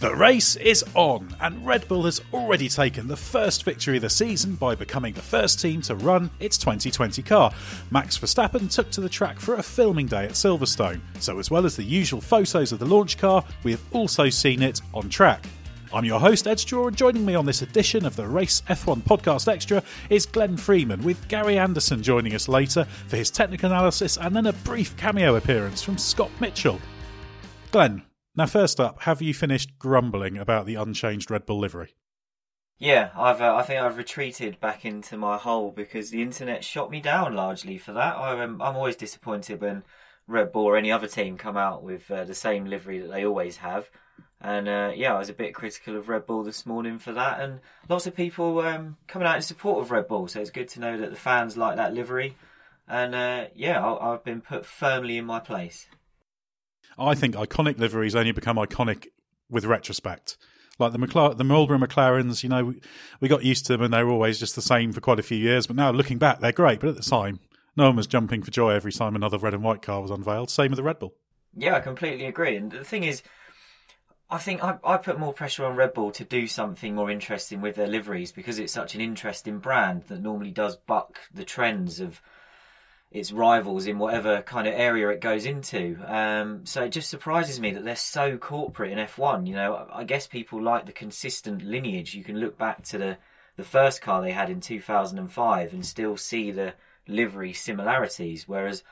The race is on, and Red Bull has already taken the first victory of the season by becoming the first team to run its 2020 car. Max Verstappen took to the track for a filming day at Silverstone, so as well as the usual photos of the launch car, we have also seen it on track. I'm your host, Edd Straw, and joining me on this edition of the Race F1 Podcast Extra is Glenn Freeman, with Gary Anderson joining us later for his technical analysis and then a brief cameo appearance from Scott Mitchell. Glenn, now, first up, have you finished grumbling about the unchanged Red Bull livery? Yeah, I've uh, I think I've retreated back into my hole because the internet shot me down largely for that. I, am I'm always disappointed when Red Bull or any other team come out with uh, the same livery that they always have. And uh, yeah, I was a bit critical of Red Bull this morning for that, and lots of people um, coming out in support of Red Bull. So it's good to know that the fans like that livery. And uh, yeah, I, I've been put firmly in my place. I think iconic liveries only become iconic with retrospect. Like the McLaren, the Marlboro McLarens, you know, we, we got used to them and they were always just the same for quite a few years. But now looking back, they're great. But at the time, no one was jumping for joy every time another red and white car was unveiled. Same with the Red Bull. Yeah, I completely agree. And the thing is, I think I, I put more pressure on Red Bull to do something more interesting with their liveries because it's such an interesting brand that normally does buck the trends of its rivals in whatever kind of area it goes into. Um, so it just surprises me that they're so corporate in F1. You know, I guess people like the consistent lineage. You can look back to the the first car they had in 2005 and still see the livery similarities. Whereas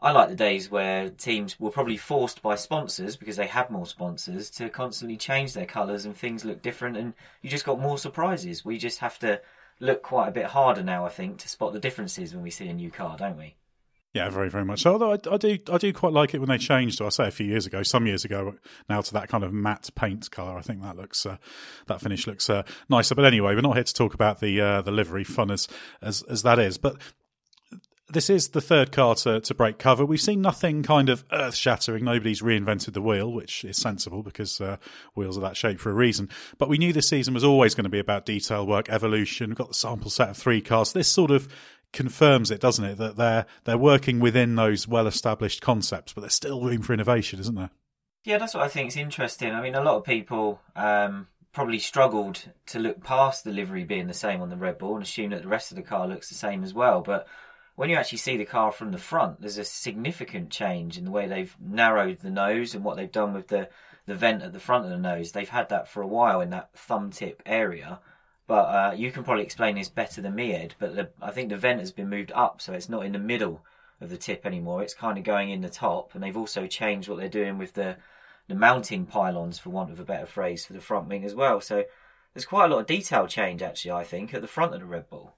I like the days where teams were probably forced by sponsors because they had more sponsors to constantly change their colours and things look different, and you just got more surprises. We just have to look quite a bit harder now, I think, to spot the differences when we see a new car, don't we? Yeah, very, very much so. Although I, I, do, I do quite like it when they changed. I say a few years ago, some years ago, now to that kind of matte paint color. I think that looks, uh, that finish looks uh, nicer. But anyway, we're not here to talk about the uh, the livery, fun as, as as that is. But this is the third car to, to break cover. We've seen nothing kind of earth shattering. Nobody's reinvented the wheel, which is sensible because uh, wheels are that shape for a reason. But we knew this season was always going to be about detail work, evolution. We've got the sample set of three cars. This sort of confirms it, doesn't it? That they're they're working within those well established concepts, but there's still room for innovation, isn't there? Yeah, that's what I think is interesting. I mean, a lot of people um, probably struggled to look past the livery being the same on the Red Bull and assume that the rest of the car looks the same as well. But when you actually see the car from the front, there's a significant change in the way they've narrowed the nose and what they've done with the, the vent at the front of the nose. They've had that for a while in that thumb tip area. But uh, you can probably explain this better than me, Edd. But the, I think the vent has been moved up, so it's not in the middle of the tip anymore. It's kind of going in the top, and they've also changed what they're doing with the the mounting pylons, for want of a better phrase, for the front wing as well. So there's quite a lot of detail change, actually. I think at the front of the Red Bull.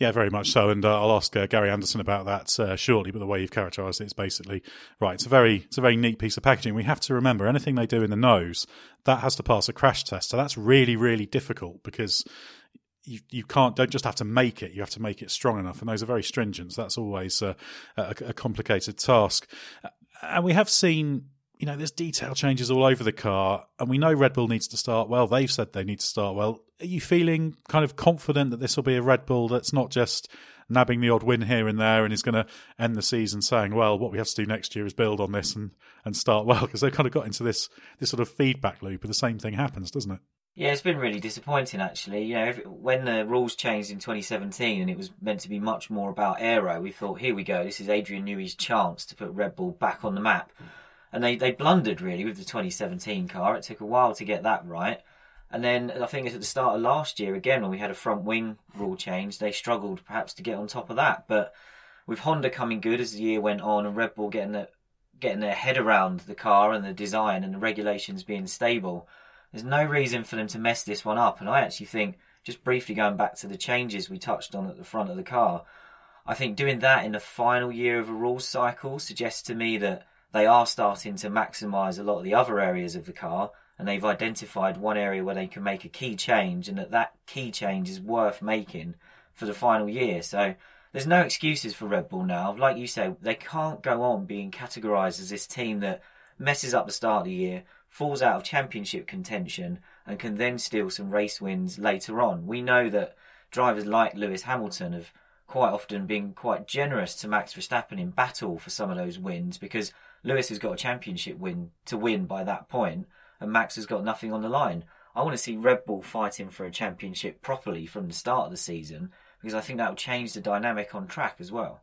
Yeah, very much so, and uh, I'll ask uh, Gary Anderson about that uh, shortly. But the way you've characterised it is basically right. It's a very, it's a very neat piece of packaging. We have to remember anything they do in the nose that has to pass a crash test. So that's really, really difficult because you you can't don't just have to make it. You have to make it strong enough, and those are very stringent. So that's always uh, a, a complicated task. And we have seen you know, there's detail changes all over the car, and we know Red Bull needs to start well. They've said they need to start well. Are you feeling kind of confident that this will be a Red Bull that's not just nabbing the odd win here and there and is going to end the season saying, well, what we have to do next year is build on this and, and start well? Because they've kind of got into this, this sort of feedback loop, and the same thing happens, doesn't it? Yeah, it's been really disappointing actually. You know, when the rules changed in 2017 and it was meant to be much more about aero, we thought, here we go, this is Adrian Newey's chance to put Red Bull back on the map. And they, they blundered really with the 2017 car. It took a while to get that right. And then I think it's at the start of last year, again, when we had a front wing rule change, they struggled perhaps to get on top of that. But with Honda coming good as the year went on and Red Bull getting the, getting their head around the car and the design and the regulations being stable, there's no reason for them to mess this one up. And I actually think, just briefly going back to the changes we touched on at the front of the car, I think doing that in the final year of a rules cycle suggests to me that they are starting to maximise a lot of the other areas of the car and they've identified one area where they can make a key change and that that key change is worth making for the final year. So there's no excuses for Red Bull now. Like you say, they can't go on being categorised as this team that messes up the start of the year, falls out of championship contention and can then steal some race wins later on. We know that drivers like Lewis Hamilton have quite often been quite generous to Max Verstappen in battle for some of those wins because Lewis has got a championship win to win by that point and Max has got nothing on the line. I want to see Red Bull fighting for a championship properly from the start of the season because I think that will change the dynamic on track as well.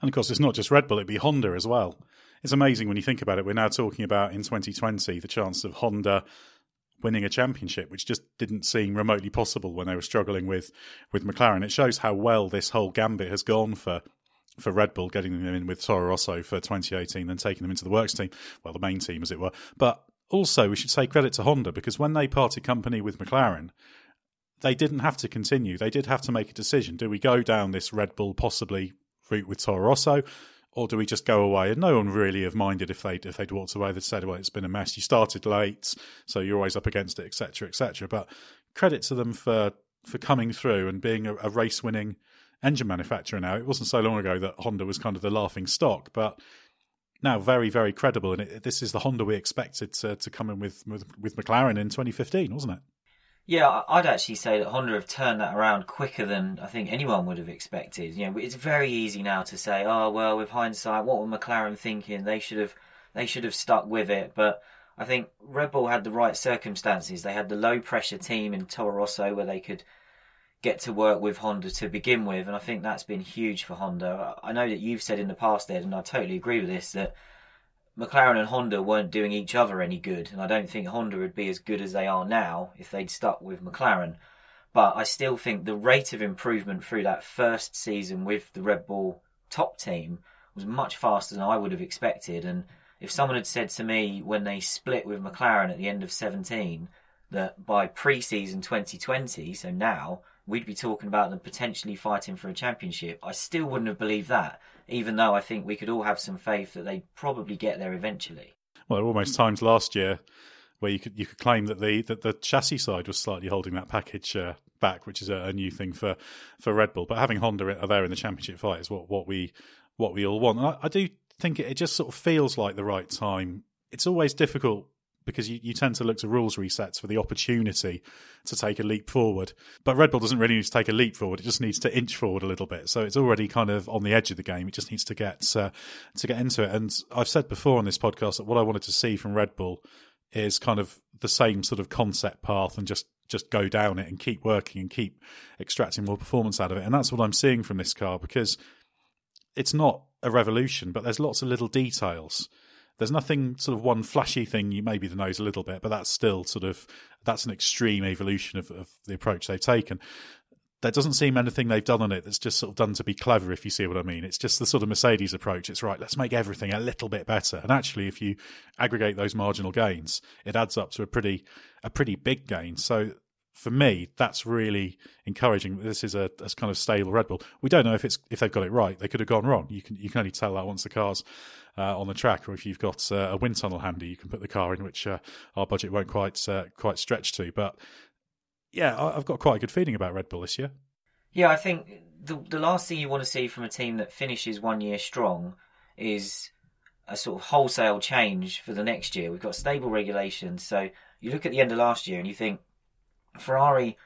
And of course, it's not just Red Bull, it'd be Honda as well it's amazing when you think about it. We're now talking about in 2020 the chance of Honda winning a championship, which just didn't seem remotely possible when they were struggling with with McLaren. It shows how well this whole gambit has gone for for Red Bull, getting them in with Toro Rosso for 2018, then taking them into the works team, well, the main team as it were. But also, we should say credit to Honda because when they parted company with McLaren, they didn't have to continue. They did have to make a decision. Do we go down this Red Bull possibly route with Toro Rosso? or do we just go away? And no one really have minded if they'd if they'd walked away. They'd said, "Well, it's been a mess. You started late, so you're always up against it, etc., etc." But credit to them for for coming through and being a, a race winning engine manufacturer. Now it wasn't so long ago that Honda was kind of the laughing stock, but now very very credible. And it, this is the Honda we expected to to come in with with, with McLaren in 2015, wasn't it? Yeah, I'd actually say that Honda have turned that around quicker than I think anyone would have expected. You know, it's very easy now to say, "Oh, well, with hindsight, what were McLaren thinking? They should have, they should have stuck with it." But I think Red Bull had the right circumstances. They had the low pressure team in Toro Rosso where they could get to work with Honda to begin with, and I think that's been huge for Honda. I know that you've said in the past, Edd, and I totally agree with this that McLaren and Honda weren't doing each other any good, and I don't think Honda would be as good as they are now if they'd stuck with McLaren. But I still think the rate of improvement through that first season with the Red Bull top team was much faster than I would have expected. And if someone had said to me when they split with McLaren at the end of 17 that by pre season 2020, so now, we'd be talking about them potentially fighting for a championship, I still wouldn't have believed that even though I think we could all have some faith that they'd probably get there eventually. Well, there were almost times last year where you could you could claim that the that the chassis side was slightly holding that package uh, back, which is a, a, new thing for, for Red Bull. But having Honda there in the championship fight is what, what we what we all want. I, I do think it, it just sort of feels like the right time. It's always difficult because you, you tend to look to rules resets for the opportunity to take a leap forward. But Red Bull doesn't really need to take a leap forward; it just needs to inch forward a little bit. So it's already kind of on the edge of the game. It just needs to get uh, to get into it. And I've said before on this podcast that what I wanted to see from Red Bull is kind of the same sort of concept path and just just go down it and keep working and keep extracting more performance out of it. And that's what I'm seeing from this car because it's not a revolution, but there's lots of little details there's nothing sort of one flashy thing. You maybe the nose a little bit, but that's still sort of that's an extreme evolution of, of the approach they've taken. There doesn't seem anything they've done on it that's just sort of done to be clever, if you see what I mean. It's just the sort of Mercedes approach. It's right, let's make everything a little bit better. And actually, if you aggregate those marginal gains, it adds up to a pretty a pretty big gain. So for me, that's really encouraging. This is a, a, kind of stable Red Bull. We don't know if it's if they've got it right. They could have gone wrong. You can you can only tell that once the car's uh, on the track, or if you've got uh, a wind tunnel handy, you can put the car in, which uh, our budget won't quite uh, quite stretch to. But yeah, I, have got quite a good feeling about Red Bull this year. Yeah, I think the the last thing you want to see from a team that finishes one year strong is a sort of wholesale change for the next year. We've got stable regulations, so you look at the end of last year and you think Ferrari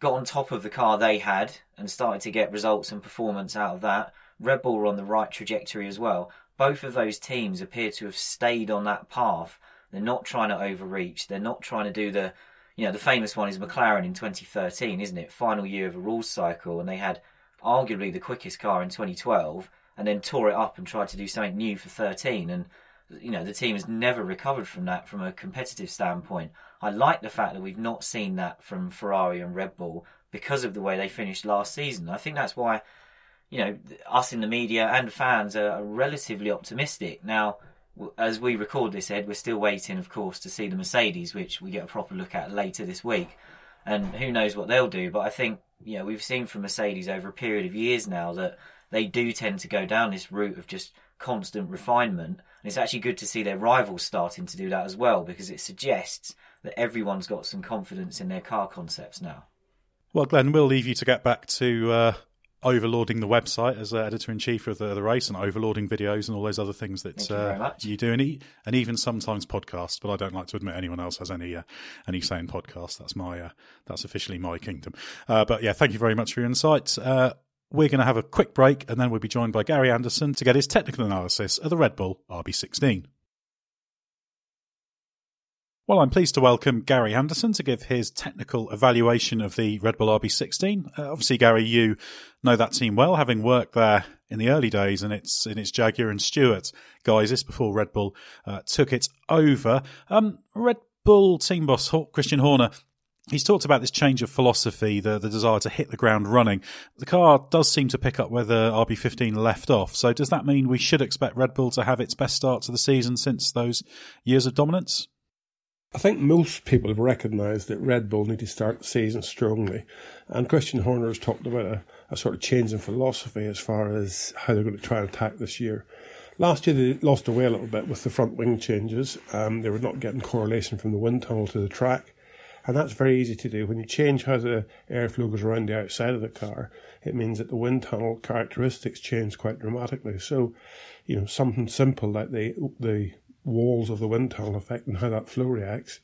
got on top of the car they had and started to get results and performance out of that. Red Bull were on the right trajectory as well. Both of those teams appear to have stayed on that path. They're not trying to overreach. They're not trying to do the, you know, the famous one is McLaren in 2013, isn't it? Final year of a rules cycle, and they had arguably the quickest car in 2012, and then tore it up and tried to do something new for 13. And you know, the team has never recovered from that from a competitive standpoint. I like the fact that we've not seen that from Ferrari and Red Bull because of the way they finished last season. I think that's why, you know, us in the media and fans are, relatively optimistic. Now, as we record this, Edd, we're still waiting, of course, to see the Mercedes, which we get a proper look at later this week. And who knows what they'll do. But I think, you know, we've seen from Mercedes over a period of years now that they do tend to go down this route of just constant refinement. And it's actually good to see their rivals starting to do that as well because it suggests that everyone's got some confidence in their car concepts now. Well, Glenn, we'll leave you to get back to uh, overlording the website as uh, editor in chief of the, the, race and overlording videos and all those other things that uh, you, you, do, and, e- and, even sometimes podcasts. But I don't like to admit anyone else has any uh, any say in podcasts. That's my uh, that's officially my kingdom. Uh, but yeah, thank you very much for your insights. We're going to have a quick break and then we'll be joined by Gary Anderson to get his technical analysis of the Red Bull RB16. Well, I'm pleased to welcome Gary Anderson to give his technical evaluation of the Red Bull RB16. Uh, obviously, Gary, you know that team well, having worked there in the early days, and it's in its Jaguar and Stewart guys. This before Red Bull uh, took it over. Um, Red Bull team boss Christian Horner He's talked about this change of philosophy, the, the desire to hit the ground running. The car does seem to pick up where the RB15 left off. So does that mean we should expect Red Bull to have its best start to the season since those years of dominance? I think most people have recognised that Red Bull need to start the season strongly. And Christian Horner has talked about a, a sort of change in philosophy as far as how they're going to try and attack this year. Last year they lost away a little bit with the front wing changes. Um, they were not getting correlation from the wind tunnel to the track. And that's very easy to do. When you change how the airflow goes around the outside of the car, it means that the wind tunnel characteristics change quite dramatically. So, you know, something simple like the the walls of the wind tunnel effect and how that flow reacts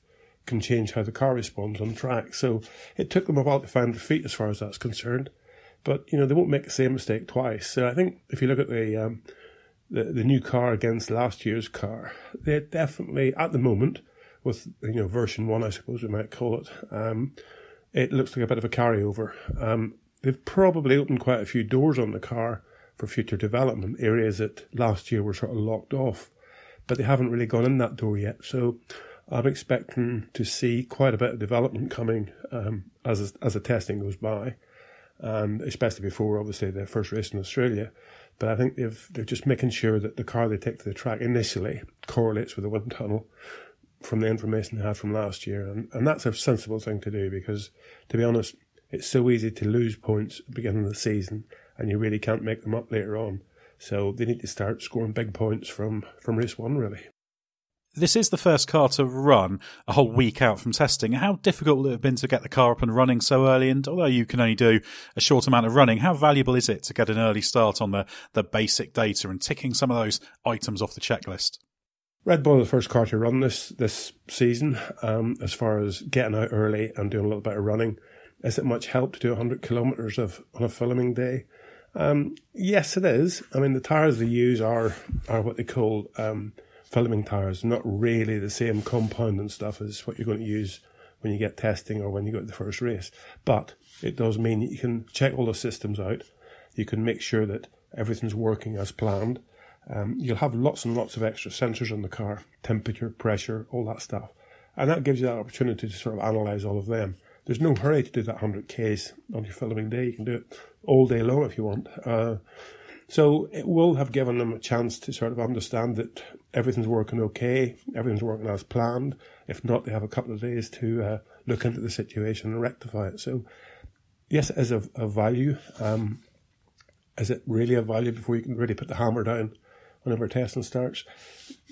can change how the car responds on track. So it took them a while to find their feet as far as that's concerned. But, you know, they won't make the same mistake twice. So I think if you look at the um, the, the new car against last year's car, they're definitely, at the moment, with you know version one, I suppose we might call it. Um, it looks like a bit of a carryover. Um, they've probably opened quite a few doors on the car for future development areas that last year were sort of locked off, but they haven't really gone in that door yet. So I'm expecting to see quite a bit of development coming um, as as the testing goes by, and especially before obviously their first race in Australia. But I think they've they're just making sure that the car they take to the track initially correlates with the wind tunnel from the information they had from last year. And, and that's a sensible thing to do because, to be honest, it's so easy to lose points at the beginning of the season and you really can't make them up later on. So they need to start scoring big points from, from race one, really. This is the first car to run a whole week out from testing. How difficult would it have been to get the car up and running so early? And although you can only do a short amount of running, how valuable is it to get an early start on the, the basic data and ticking some of those items off the checklist? Red Bull, the first car to run this this season, um, as far as getting out early and doing a little bit of running. Is it much help to do 100 kilometres of on a filming day? Um, yes, it is. I mean, the tyres they use are are what they call um, filming tyres, not really the same compound and stuff as what you're going to use when you get testing or when you go to the first race. But it does mean that you can check all the systems out. You can make sure that everything's working as planned um, you'll have lots and lots of extra sensors on the car, temperature, pressure, all that stuff. And that gives you that opportunity to sort of analyze all of them. There's no hurry to do that 100 Ks on your filming day. You can do it all day long if you want. Uh, so it will have given them a chance to sort of understand that everything's working okay, everything's working as planned. If not, they have a couple of days to uh, look into the situation and rectify it. So, yes, it is a, a value. Um, is it really a value before you can really put the hammer down whenever testing starts,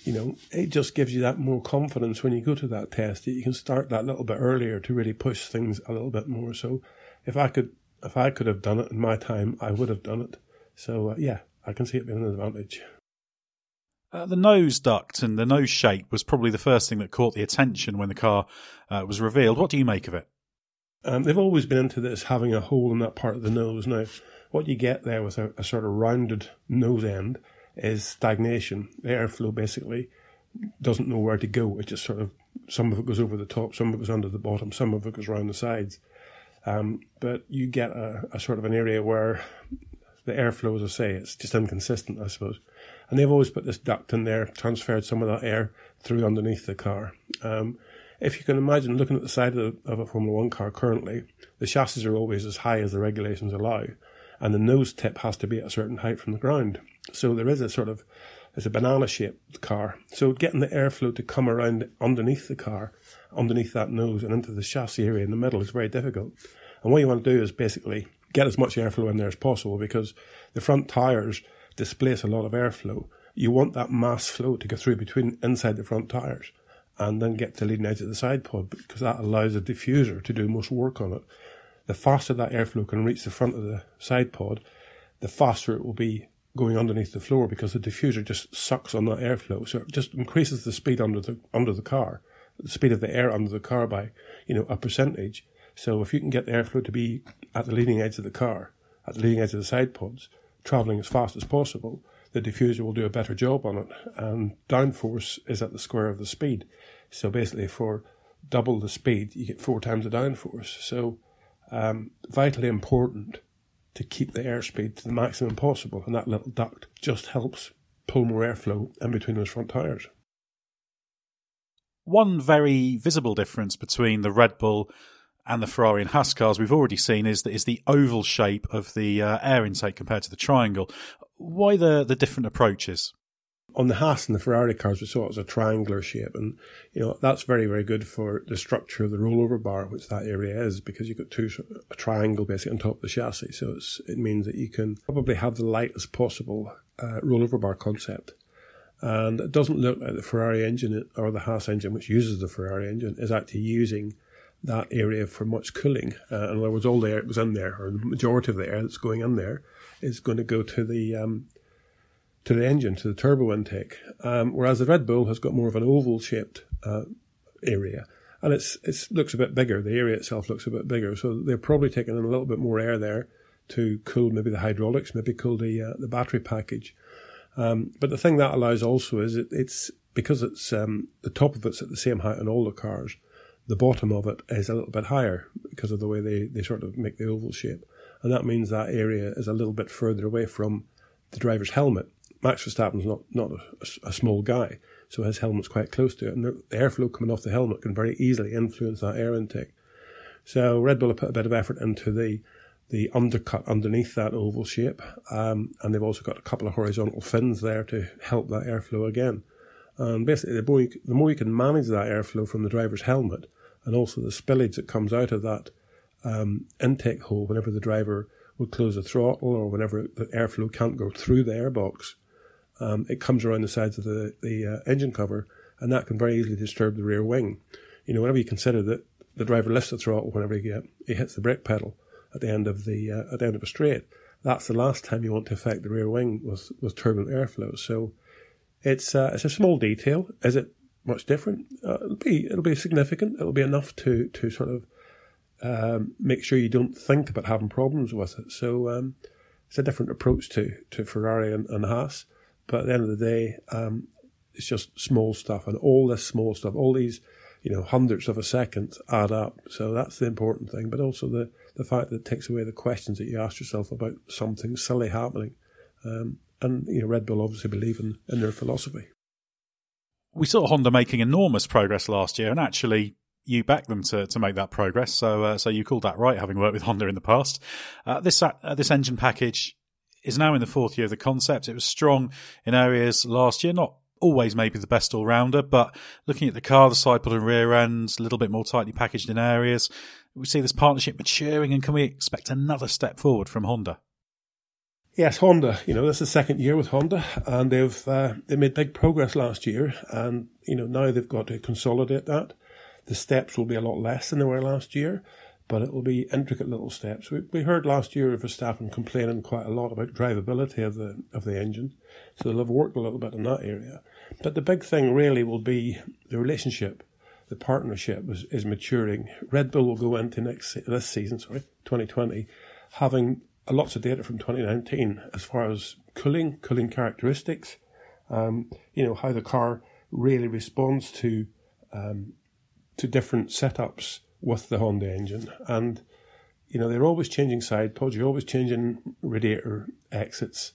you know, it just gives you that more confidence when you go to that test that you can start that little bit earlier to really push things a little bit more. So if I could, if I could have done it in my time, I would have done it. So uh, yeah, I can see it being an advantage. Uh, the nose duct and the nose shape was probably the first thing that caught the attention when the car uh, was revealed. What do you make of it? Um, they've always been into this having a hole in that part of the nose. Now, what you get there with a, a sort of rounded nose end is stagnation. The airflow basically doesn't know where to go. It just sort of some of it goes over the top, some of it goes under the bottom, some of it goes around the sides. Um, but you get a, a, sort of an area where the airflow, as I say, it's just inconsistent, I suppose. And they've always put this duct in there, transferred some of that air through underneath the car. Um, if you can imagine looking at the side of, of a Formula One car currently, the chassis are always as high as the regulations allow, and the nose tip has to be at a certain height from the ground. So there is a sort of it's a banana shaped car. So getting the airflow to come around underneath the car, underneath that nose and into the chassis area in the middle is very difficult. And what you want to do is basically get as much airflow in there as possible because the front tires displace a lot of airflow. You want that mass flow to go through between inside the front tires and then get to the leading edge of the side pod because that allows the diffuser to do most work on it. The faster that airflow can reach the front of the side pod, the faster it will be going underneath the floor because the diffuser just sucks on that airflow. So it just increases the speed under the under the car, the speed of the air under the car by, you know, a percentage. So if you can get the airflow to be at the leading edge of the car, at the leading edge of the side pods, travelling as fast as possible, the diffuser will do a better job on it. And downforce is at the square of the speed. So basically for double the speed, you get four times the downforce. So um, vitally important to keep the airspeed to the maximum possible, and that little duct just helps pull more airflow in between those front tyres. One very visible difference between the Red Bull and the Ferrari and Haas cars we've already seen is that is the oval shape of the uh, air intake compared to the triangle. Why the the different approaches? On the Haas and the Ferrari cars, we saw it as a triangular shape, and you know that's very very good for the structure of the rollover bar, which that area is, because you've got two a triangle basically on top of the chassis. So it means that you can probably have the lightest possible uh, rollover bar concept, and it doesn't look like the Ferrari engine or the Haas engine, which uses the Ferrari engine, is actually using that area for much cooling. Uh, in other words, all the air that was in there, or the majority of the air that's going in there, is going to go to the um, to the engine, to the turbo intake. Um, whereas the Red Bull has got more of an oval shaped uh, area. And it's it looks a bit bigger. The area itself looks a bit bigger, so they're probably taking in a little bit more air there to cool maybe the hydraulics, maybe cool the uh, the battery package. Um, but the thing that allows also is it, it's because it's um, the top of it's at the same height on all the cars. The bottom of it is a little bit higher because of the way they, they sort of make the oval shape, and that means that area is a little bit further away from the driver's helmet. Max Verstappen's not not a, a, small guy, so his helmet's quite close to it, and the airflow coming off the helmet can very easily influence that air intake. So Red Bull have put a bit of effort into the the undercut underneath that oval shape, um, and they've also got a couple of horizontal fins there to help that airflow again. And basically, the more, you, the more you can manage that airflow from the driver's helmet, and also the spillage that comes out of that um, intake hole whenever the driver would close the throttle or whenever the airflow can't go through the airbox, um, it comes around the sides of the, the uh, engine cover, and that can very easily disturb the rear wing. You know, whenever you consider that the driver lifts the throttle whenever he, get, he hits the brake pedal at the end of the uh, at the end of a straight, that's the last time you want to affect the rear wing with, with turbulent airflow. So it's uh, it's a small detail. Is it much different? Uh, it'll be it'll be significant. It'll be enough to to sort of um, make sure you don't think about having problems with it. So um, it's a different approach to to Ferrari and, and Haas. But at the end of the day, um, it's just small stuff, and all this small stuff, all these, you know, hundreds of a second add up. So that's the important thing. But also the the fact that it takes away the questions that you ask yourself about something silly happening. Um, and you know, Red Bull obviously believe in, in their philosophy. We saw Honda making enormous progress last year, and actually you backed them to, to make that progress. So uh, so you called that right, having worked with Honda in the past. Uh, this uh, this engine package is now in the fourth year of the concept. It was strong in areas last year, not always maybe the best all rounder, but looking at the car, the side and rear ends, a little bit more tightly packaged in areas, we see this partnership maturing, and can we expect another step forward from Honda? Yes, Honda. You know, this is the second year with Honda, and they've uh, they made big progress last year, and you know now they've got to consolidate that. The steps will be a lot less than they were last year but it will be intricate little steps. We, we heard last year of Verstappen complaining quite a lot about drivability of the of the engine, so they'll have worked a little bit in that area. But the big thing really will be the relationship, the partnership is, is maturing. Red Bull will go into next this season, sorry, 2020, having lots of data from 2019 as far as cooling, cooling characteristics, um, you know how the car really responds to um, to different setups with the Honda engine. And, you know, they're always changing side pods, you're always changing radiator exits,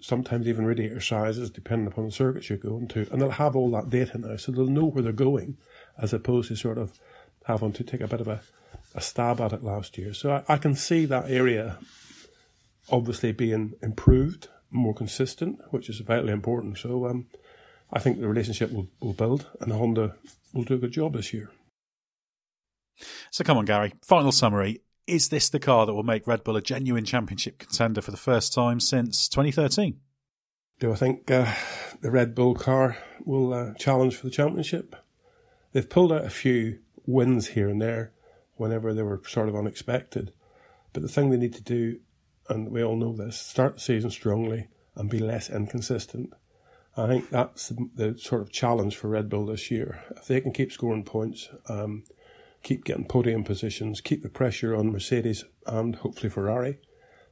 sometimes even radiator sizes, depending upon the circuits you're going to. And they'll have all that data now, so they'll know where they're going, as opposed to sort of having to take a bit of a, a stab at it last year. So I, I can see that area obviously being improved, more consistent, which is vitally important. So um, I think the relationship will, will build, and Honda will do a good job this year. So come on, Gary. Final summary. Is this the car that will make Red Bull a genuine championship contender for the first time since 2013? Do I think uh, the Red Bull car will uh, challenge for the championship? They've pulled out a few wins here and there whenever they were sort of unexpected. But the thing they need to do, and we all know this, start the season strongly and be less inconsistent. I think that's the, the sort of challenge for Red Bull this year. If they can keep scoring points, um, keep getting podium positions, keep the pressure on Mercedes and hopefully Ferrari,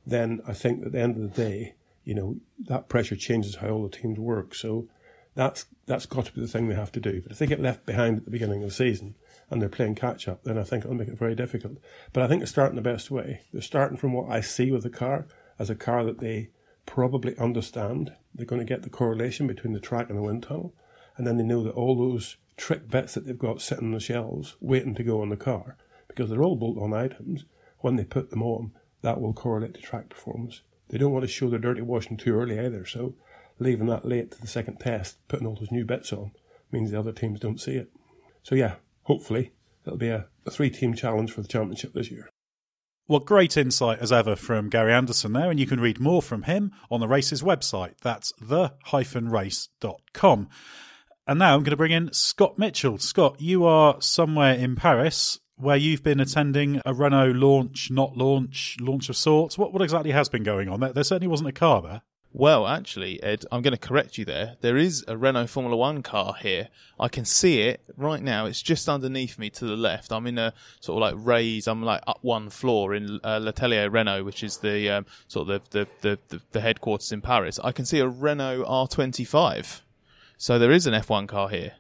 then I think at the end of the day, you know, that pressure changes how all the teams work. So that's that's got to be the thing they have to do. But if they get left behind at the beginning of the season and they're playing catch up, then I think it'll make it very difficult. But I think they're starting the best way. They're starting from what I see with the car as a car that they probably understand. They're going to get the correlation between the track and the wind tunnel, and then they know that all those trick bits that they've got sitting on the shelves waiting to go on the car, because they're all bolt on items, when they put them on, that will correlate to track performance. They don't want to show their dirty washing too early either, so leaving that late to the second test, putting all those new bits on, means the other teams don't see it. So yeah, hopefully it'll be a, a three team challenge for the championship this year. Well, great insight as ever from Gary Anderson there, and you can read more from him on the race's website. That's the-race.com. And now I'm going to bring in Scott Mitchell. Scott, you are somewhere in Paris where you've been attending a Renault launch, not launch, launch of sorts. What what exactly has been going on? There, there certainly wasn't a car there. Well, actually, Edd, I'm going to correct you there. There is a Renault Formula One car here. I can see it right now. It's just underneath me to the left. I'm in a sort of like raise. I'm like up one floor in uh, L'Atelier Renault, which is the um, sort of the, the, the, the headquarters in Paris. I can see a Renault R25. So there is an F1 car here.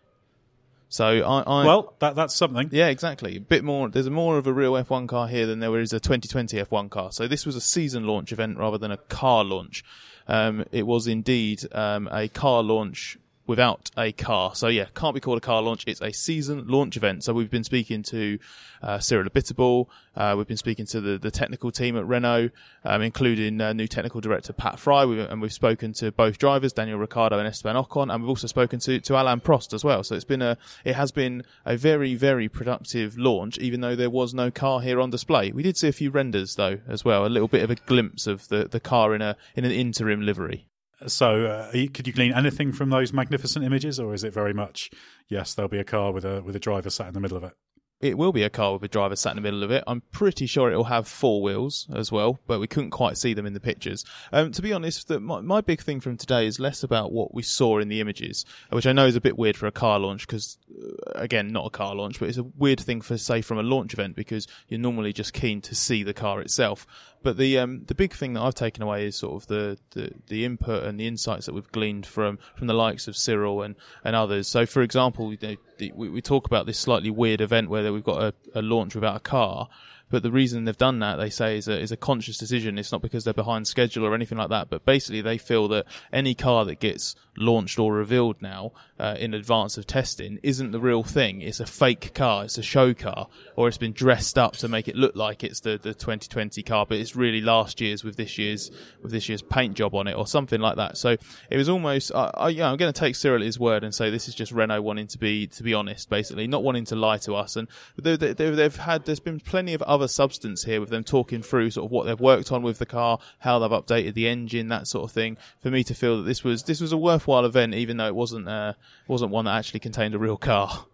So I, I well, that that's something. Yeah, exactly. A bit more. There's more of a real F1 car here than there is a 2020 F1 car. So this was a season launch event rather than a car launch. Um, it was indeed um, a car launch without a car. So yeah, can't be called a car launch. It's a season launch event. So we've been speaking to uh, Cyril Abiteboul. Uh, we've been speaking to the, the technical team at Renault, um, including uh, new technical director Pat Fry. We, and we've spoken to both drivers, Daniel Ricciardo and Esteban Ocon, and we've also spoken to, to Alain Prost as well. So it's been a, it has been a very, very productive launch, even though there was no car here on display. We did see a few renders though, as well, a little bit of a glimpse of the, the car in a, in an interim livery. So, uh, could you glean anything from those magnificent images, or is it very much yes, there'll be a car with a with a driver sat in the middle of it? It will be a car with a driver sat in the middle of it. I'm pretty sure it will have four wheels as well, but we couldn't quite see them in the pictures. Um, to be honest, the, my, my, big thing from today is less about what we saw in the images, which I know is a bit weird for a car launch because, uh, again, not a car launch, but it's a weird thing for, say, from a launch event because you're normally just keen to see the car itself. But the um, the big thing that I've taken away is sort of the, the, the input and the insights that we've gleaned from, from the likes of Cyril and, and others. So, for example, we, we talk about this slightly weird event where we've got a, a launch without a car. But the reason they've done that, they say, is a, is a conscious decision. It's not because they're behind schedule or anything like that. But basically, they feel that any car that gets launched or revealed now uh, in advance of testing isn't the real thing. It's a fake car. It's a show car, or it's been dressed up to make it look like it's the, the 2020 car, but it's really last year's with this year's with this year's paint job on it, or something like that. So it was almost, I, I'm going to take Cyril at his word and say this is just Renault wanting to be to be honest, basically, not wanting to lie to us. And they, they, they've had there's been plenty of other substance here with them talking through sort of what they've worked on with the car, how they've updated the engine, that sort of thing. For me to feel that this was this was a worthwhile event, even though it wasn't uh, wasn't one that actually contained a real car.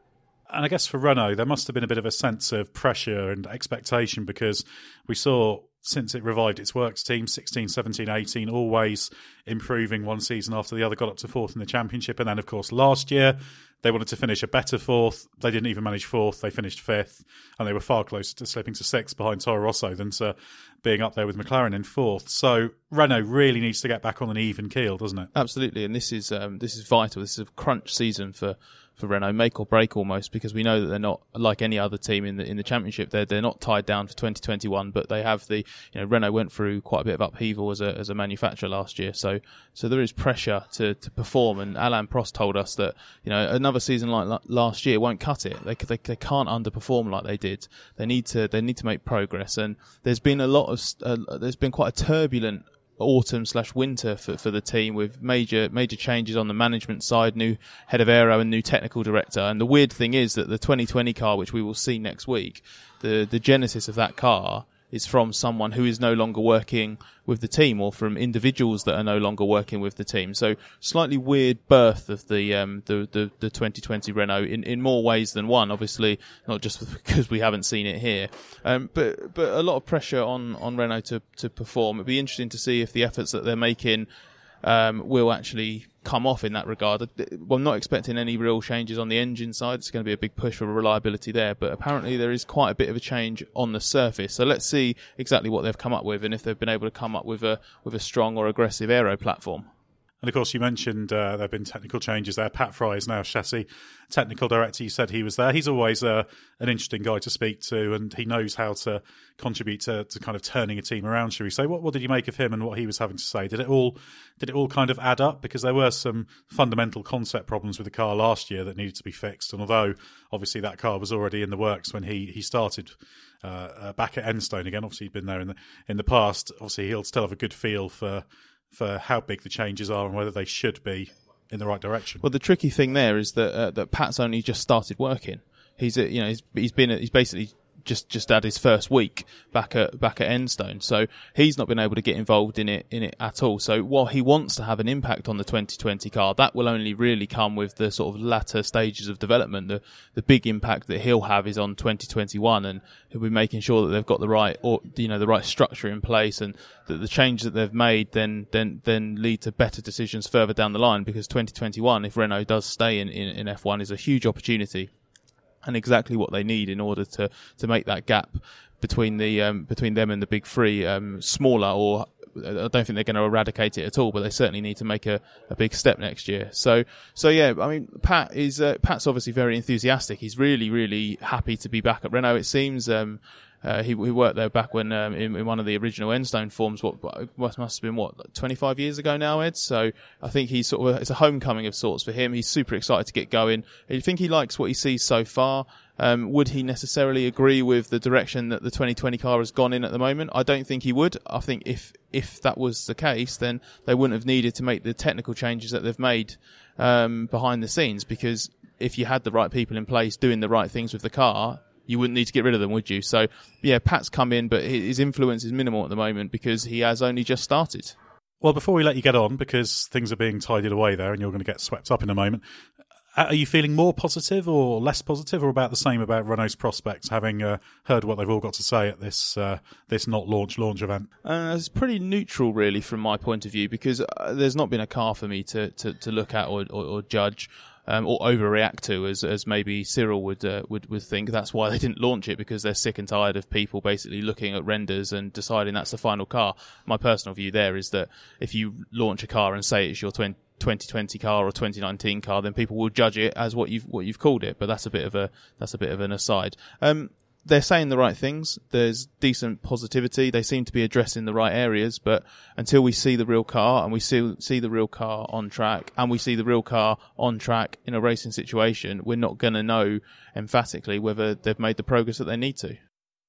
And I guess for Renault, there must have been a bit of a sense of pressure and expectation because we saw since it revived its works team 16 17 18 always improving one season after the other got up to fourth in the championship. And then of course last year they wanted to finish a better fourth. They didn't even manage fourth. They finished fifth. And they were far closer to slipping to sixth behind Toro Rosso than to being up there with McLaren in fourth. So Renault really needs to get back on an even keel doesn't it? Absolutely. And this is um, this is vital. This is a crunch season for for Renault, make or break almost, because we know that they're not like any other team in the in the championship. They're they're not tied down for 2021, but they have the you know Renault went through quite a bit of upheaval as a as a manufacturer last year, so so there is pressure to, to perform. And Alain Prost told us that you know another season like last year won't cut it. They, they they can't underperform like they did. They need to they need to make progress. And there's been a lot of uh, there's been quite a turbulent autumn slash winter for, for the team with major major changes on the management side, new head of aero and new technical director. And the weird thing is that the 2020 car, which we will see next week, the the genesis of that car is from someone who is no longer working with the team or from individuals that are no longer working with the team. So slightly weird birth of the um, the, the, the 2020 Renault in, in more ways than one. Obviously, not just because we haven't seen it here, um, but but a lot of pressure on on Renault to to perform. It'd be interesting to see if the efforts that they're making um, will actually come off in that regard. I'm not expecting any real changes on the engine side. It's going to be a big push for reliability there, but apparently there is quite a bit of a change on the surface. So let's see exactly what they've come up with and if they've been able to come up with a with a strong or aggressive aero platform. And of course, you mentioned uh, there have been technical changes there. Pat Fry is now chassis technical director. You said he was there. He's always uh, an interesting guy to speak to, and he knows how to contribute to, to kind of turning a team around. Shall we say? What, what did you make of him and what he was having to say? Did it all did it all kind of add up? Because there were some fundamental concept problems with the car last year that needed to be fixed. And although obviously that car was already in the works when he he started. Uh, uh, back at Enstone again. Obviously, he'd been there in the in the past. Obviously, he'll still have a good feel for for how big the changes are and whether they should be in the right direction. Well, the tricky thing there is that uh, that Pat's only just started working. He's uh, you know he's he's been he's basically just just had his first week back at back at Enstone, so he's not been able to get involved in it in it at all. So while he wants to have an impact on the 2020 car, that will only really come with the sort of latter stages of development. The the big impact that he'll have is on 2021, and he'll be making sure that they've got the right or you know the right structure in place, and that the changes that they've made then then then lead to better decisions further down the line. Because 2021, if Renault does stay in in, in F1, is a huge opportunity and exactly what they need in order to to make that gap between the um, between them and the big three um, smaller or I don't think they're going to eradicate it at all, but they certainly need to make a, a big step next year. So, so yeah, I mean, Pat is uh, Pat's obviously very enthusiastic. He's really, really happy to be back at Renault. It seems um, uh, he, he, worked there back when um, in, in, one of the original Enstone forms. What, what must have been what like 25 years ago now, Edd. So I think he's sort of a, it's a homecoming of sorts for him. He's super excited to get going. I think he likes what he sees so far. Um, would he necessarily agree with the direction that the 2020 car has gone in at the moment? I don't think he would. I think if if that was the case, then they wouldn't have needed to make the technical changes that they've made um, behind the scenes because if you had the right people in place doing the right things with the car, you wouldn't need to get rid of them, would you? So, yeah, Pat's come in, but his influence is minimal at the moment because he has only just started. Well, before we let you get on, because things are being tidied away there and you're going to get swept up in a moment, uh, are you feeling more positive or less positive or about the same about Renault's prospects, having uh, heard what they've all got to say at this uh, this not launch launch event? Uh, it's pretty neutral, really, from my point of view, because uh, there's not been a car for me to, to, to look at or, or, or judge um, or overreact to, as as maybe Cyril would uh, would would think. That's why they didn't launch it because they're sick and tired of people basically looking at renders and deciding that's the final car. My personal view there is that if you launch a car and say it's your 20, 2020 car or 2019 car, then people will judge it as what you've what you've called it. But that's a bit of a that's a bit of an aside. Um, they're saying the right things. There's decent positivity. They seem to be addressing the right areas, but until we see the real car and we see see the real car on track and we see the real car on track in a racing situation, we're not going to know emphatically whether they've made the progress that they need to.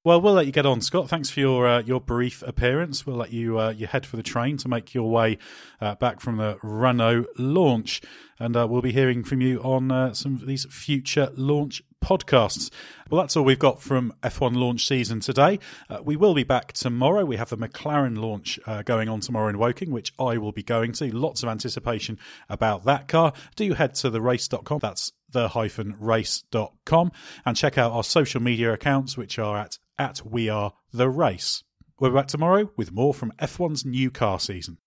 Well, we'll let you get on, Scott. Thanks for your uh, your brief appearance. We'll let you uh, you head for the train to make your way uh, back from the Renault launch, and uh, we'll be hearing from you on uh, some of these future launch podcasts. Well, that's all we've got from F1 launch season today. Uh, we will be back tomorrow. We have the McLaren launch going on tomorrow in Woking, which I will be going to. Lots of anticipation about that car. Do head to the race.com. That's the-race.com and check out our social media accounts, which are at at We Are The Race. We're back tomorrow with more from F1's new car season.